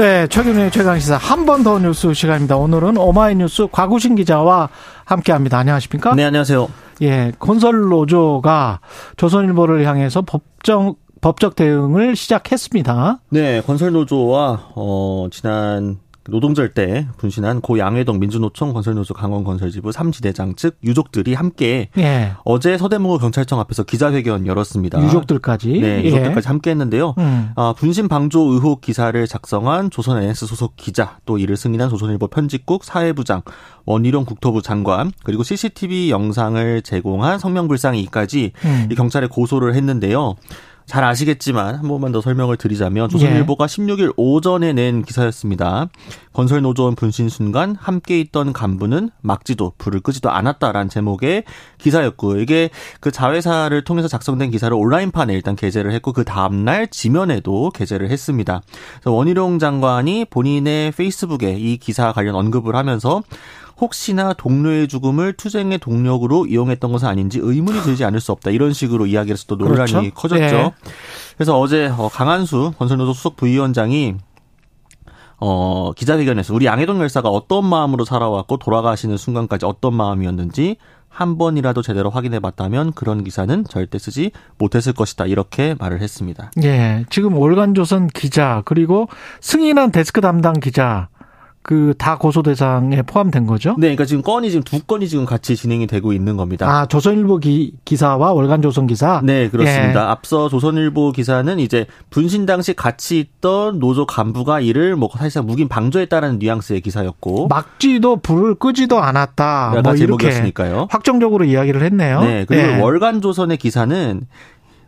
네, 최경영의 최강시사 한 번 더 뉴스 시간입니다. 오늘은 오마이뉴스 곽우신 기자와 함께합니다. 안녕하십니까? 네, 안녕하세요. 예, 건설 노조가 조선일보를 향해서 법정 법적 대응을 시작했습니다. 네, 건설 노조와 어 지난 노동절 때 분신한 고 양회동 민주노총 건설노조 강원건설지부 3지대장 측 유족들이 함께 예. 어제 서대문구 경찰청 앞에서 기자회견 열었습니다. 유족들까지. 네, 유족들까지 예. 함께 했는데요. 음. 아, 분신 방조 의혹 기사를 작성한 조선 NS 소속 기자, 또 이를 승인한 조선일보 편집국 사회부장, 원희룡 국토부 장관, 그리고 CCTV 영상을 제공한 성명불상이까지 음. 이 경찰에 고소를 했는데요. 잘 아시겠지만 한 번만 더 설명을 드리자면 조선일보가 예. 16일 오전에 낸 기사였습니다. 건설 노조원 분신 순간 함께 있던 간부는 막지도 불을 끄지도 않았다라는 제목의 기사였고 이게 그 자회사를 통해서 작성된 기사를 온라인판에 일단 게재를 했고 그 다음 날 지면에도 게재를 했습니다. 원희룡 장관이 본인의 페이스북에 이 기사 관련 언급을 하면서 혹시나 동료의 죽음을 투쟁의 동력으로 이용했던 것은 아닌지 의문이 들지 않을 수 없다. 이런 식으로 이야기를 해서 또 논란이 그렇죠? 커졌죠. 네. 그래서 어제 어, 강한수 건설노조 수석 부위원장이 어, 기자회견에서 우리 양해동 열사가 어떤 마음으로 살아왔고 돌아가시는 순간까지 어떤 마음이었는지 한 번이라도 제대로 확인해 봤다면 그런 기사는 절대 쓰지 못했을 것이다. 이렇게 말을 했습니다. 예. 지금 월간조선 기자 그리고 승인한 데스크 담당 기자 그 다 고소 대상에 포함된 거죠? 네, 그러니까 지금 건이 지금 두 건이 지금 같이 진행이 되고 있는 겁니다. 아, 조선일보 기, 기사와 월간조선 기사? 네, 그렇습니다. 예. 앞서 조선일보 기사는 이제 분신 당시 같이 있던 노조 간부가 이를 뭐 사실상 묵인 방조했다는 뉘앙스의 기사였고 막지도 불을 끄지도 않았다. 뭐 이렇게 확정적으로 이야기를 했네요. 네, 그리고 예. 월간조선의 기사는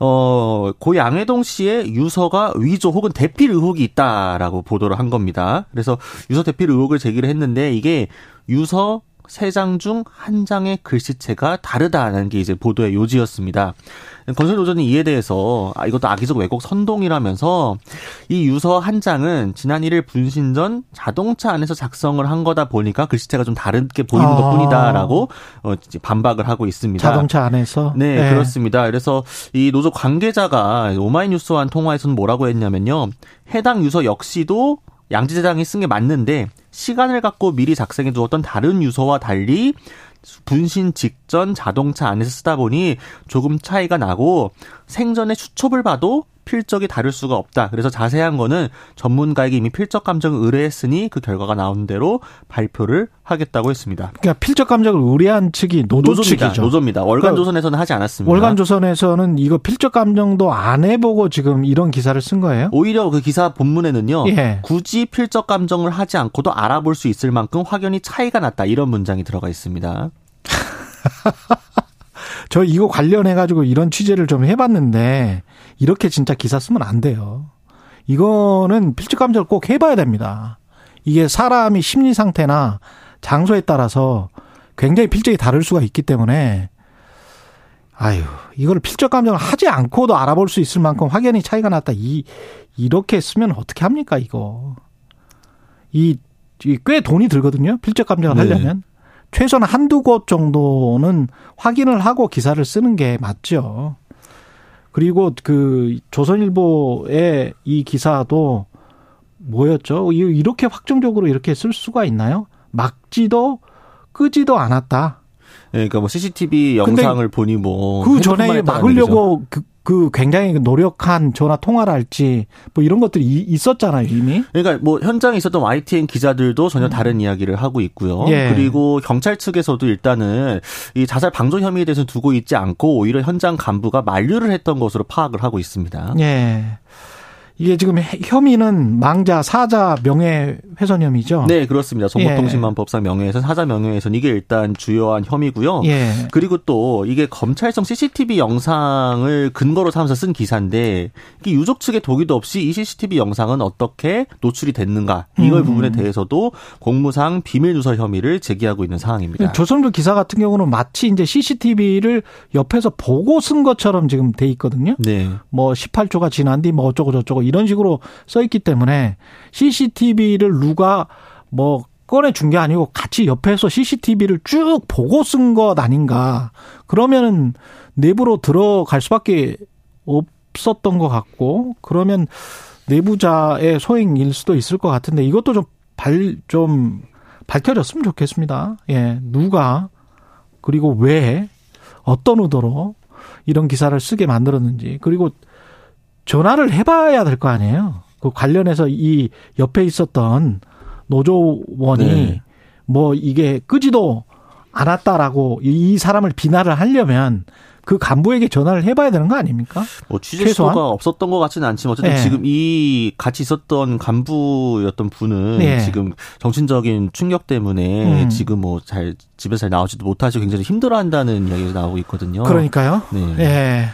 어, 고 양해동 씨의 유서가 위조 혹은 대필 의혹이 있다라고 보도를 한 겁니다. 그래서 유서 대필 의혹을 제기를 했는데 이게 유서 세 장 중 한 장의 글씨체가 다르다는 게 이제 보도의 요지였습니다. 건설노조는 이에 대해서 아, 이것도 악의적 왜곡 선동이라면서 이 유서 한 장은 지난 1일 분신 전 자동차 안에서 작성을 한 거다 보니까 글씨체가 좀 다르게 보이는 아. 것 뿐이다라고 어, 반박을 하고 있습니다. 자동차 안에서 네, 네, 그렇습니다. 그래서 이 노조 관계자가 오마이뉴스와 한 통화에서는 뭐라고 했냐면요. 해당 유서 역시도 양지대장이 쓴 게 맞는데 시간을 갖고 미리 작성해 두었던 다른 유서와 달리 분신 직전 자동차 안에서 쓰다 보니 조금 차이가 나고 생전에 수첩을 봐도 필적이 다를 수가 없다. 그래서 자세한 거는 전문가에게 이미 필적 감정을 의뢰했으니 그 결과가 나오는 대로 발표를 하겠다고 했습니다. 그러니까 필적 감정을 의뢰한 측이 노조 노조입니다. 측이죠. 노조입니다. 월간 조선에서는 하지 않았습니다. 월간 조선에서는 이거 필적 감정도 안 해보고 지금 이런 기사를 쓴 거예요? 오히려 그 기사 본문에는요. 예. 굳이 필적 감정을 하지 않고도 알아볼 수 있을 만큼 확연히 차이가 났다 이런 문장이 들어가 있습니다. 저 이거 관련해 가지고 이런 취재를 좀 해봤는데 이렇게 진짜 기사 쓰면 안 돼요. 이거는 필적 감정을 꼭 해봐야 됩니다. 이게 사람이 심리 상태나 장소에 따라서 굉장히 필적이 다를 수가 있기 때문에 아유 이거를 필적 감정을 하지 않고도 알아볼 수 있을 만큼 확연히 차이가 났다. 이 이렇게 쓰면 어떻게 합니까 이거? 이 꽤 돈이 들거든요. 필적 감정을 네. 하려면. 최소한 한두 곳 정도는 확인을 하고 기사를 쓰는 게 맞죠. 그리고 그 조선일보의 이 기사도 뭐였죠? 이렇게 확정적으로 이렇게 쓸 수가 있나요? 막지도 끄지도 않았다. 네, 그러니까 뭐 CCTV 영상을 보니 뭐 그 전에 막으려고 그, 그 굉장히 노력한 전화 통화를 할지 뭐 이런 것들이 있었잖아요 이미. 그러니까 뭐 현장에 있었던 YTN 기자들도 전혀 음. 다른 이야기를 하고 있고요. 예. 그리고 경찰 측에서도 일단은 이 자살 방조 혐의에 대해서 두고 있지 않고 오히려 현장 간부가 만류를 했던 것으로 파악을 하고 있습니다. 예. 이게 지금 혐의는 망자, 사자 명예훼손 혐의죠. 네, 그렇습니다. 정보통신망법상 명예훼손, 사자 명예훼손 이게 일단 주요한 혐의고요. 예. 그리고 또 이게 검찰청 CCTV 영상을 근거로 삼아서 쓴 기사인데 이게 유족 측의 동의도 없이 이 CCTV 영상은 어떻게 노출이 됐는가 이걸 음. 부분에 대해서도 공무상 비밀 누설 혐의를 제기하고 있는 상황입니다. 조선부 기사 같은 경우는 마치 이제 CCTV를 옆에서 보고 쓴 것처럼 지금 돼 있거든요. 네. 뭐 18조가 지난 뒤 뭐 어쩌고 저쩌고 이런 식으로 써 있기 때문에 CCTV를 누가 뭐 꺼내 준 게 아니고 같이 옆에서 CCTV를 쭉 보고 쓴 것 아닌가. 그러면은 내부로 들어갈 수밖에 없었던 것 같고 그러면 내부자의 소행일 수도 있을 것 같은데 이것도 좀 발, 좀 밝혀졌으면 좋겠습니다. 예. 누가 그리고 왜 어떤 의도로 이런 기사를 쓰게 만들었는지 그리고 전화를 해봐야 될 거 아니에요. 그 관련해서 이 옆에 있었던 노조원이 네. 뭐 이게 끄지도 않았다라고 이 사람을 비난을 하려면 그 간부에게 전화를 해봐야 되는 거 아닙니까? 뭐 취재 수가 없었던 것 같지는 않지만 어쨌든 네. 지금 이 같이 있었던 간부였던 분은 네. 지금 정신적인 충격 때문에 음. 지금 뭐 잘 집에서 잘 나오지도 못하시고 굉장히 힘들어한다는 이야기가 나오고 있거든요. 그러니까요. 네. 네.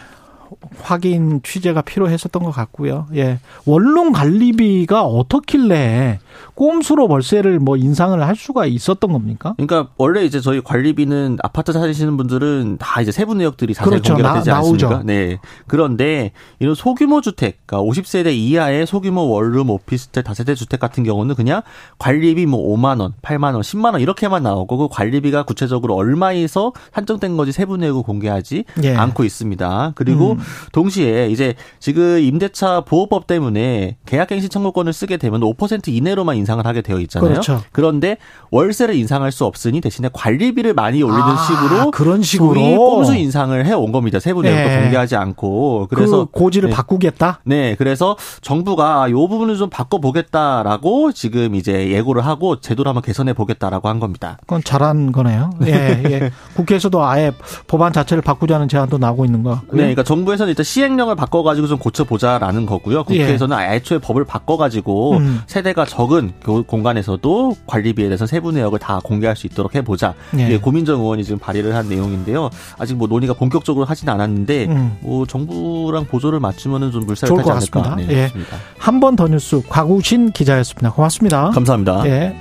확인 취재가 필요했었던 것 같고요. 예. 원룸 관리비가 어떻길래 꼼수로 월세를 뭐 인상을 할 수가 있었던 겁니까? 그러니까 원래 이제 저희 관리비는 아파트 사시는 분들은 다 이제 세부 내역들이 자세히 그렇죠. 공개가 되지 나, 않습니까? 나오죠. 네. 그런데 이런 소규모 주택, 그러니까 50세대 이하의 소규모 원룸 오피스텔 다세대 주택 같은 경우는 그냥 관리비 뭐 5만 원, 8만 원, 10만 원 이렇게만 나오고 그 관리비가 구체적으로 얼마에서 산정된 건지 세부 내역을 공개하지 예. 않고 있습니다. 그리고 음. 동시에 이제 지금 임대차 보호법 때문에 계약갱신 청구권을 쓰게 되면 5% 이내로만 인상을 하게 되어 있잖아요. 그렇죠. 그런데 월세를 인상할 수 없으니 대신에 관리비를 많이 올리는 아, 식으로 그런 식으로 꼼수 인상을 해 온 겁니다. 세부 내역도 네. 공개하지 않고 그래서 그 고지를 네. 바꾸겠다. 네, 그래서 정부가 이 부분을 좀 바꿔 보겠다라고 지금 이제 예고를 하고 제도를 한번 개선해 보겠다라고 한 겁니다. 그건 잘한 거네요. 예, 예. 국회에서도 아예 법안 자체를 바꾸자는 제안도 나오고 있는 거. 네, 그러니까 정부에서 는 일단 시행령을 바꿔가지고 좀 고쳐보자라는 거고요. 국회에서는 예. 애초에 법을 바꿔가지고 음. 세대가 적은 공간에서도 관리비에 대해서 세부 내역을 다 공개할 수 있도록 해보자. 예. 예, 고민정 의원이 지금 발의를 한 내용인데요. 아직 뭐 논의가 본격적으로 하진 않았는데 음. 뭐 정부랑 보조를 맞추면은 좀 물살을 타지 않을까. 네, 예. 한번 더 뉴스 과구신 기자였습니다. 고맙습니다. 감사합니다. 예.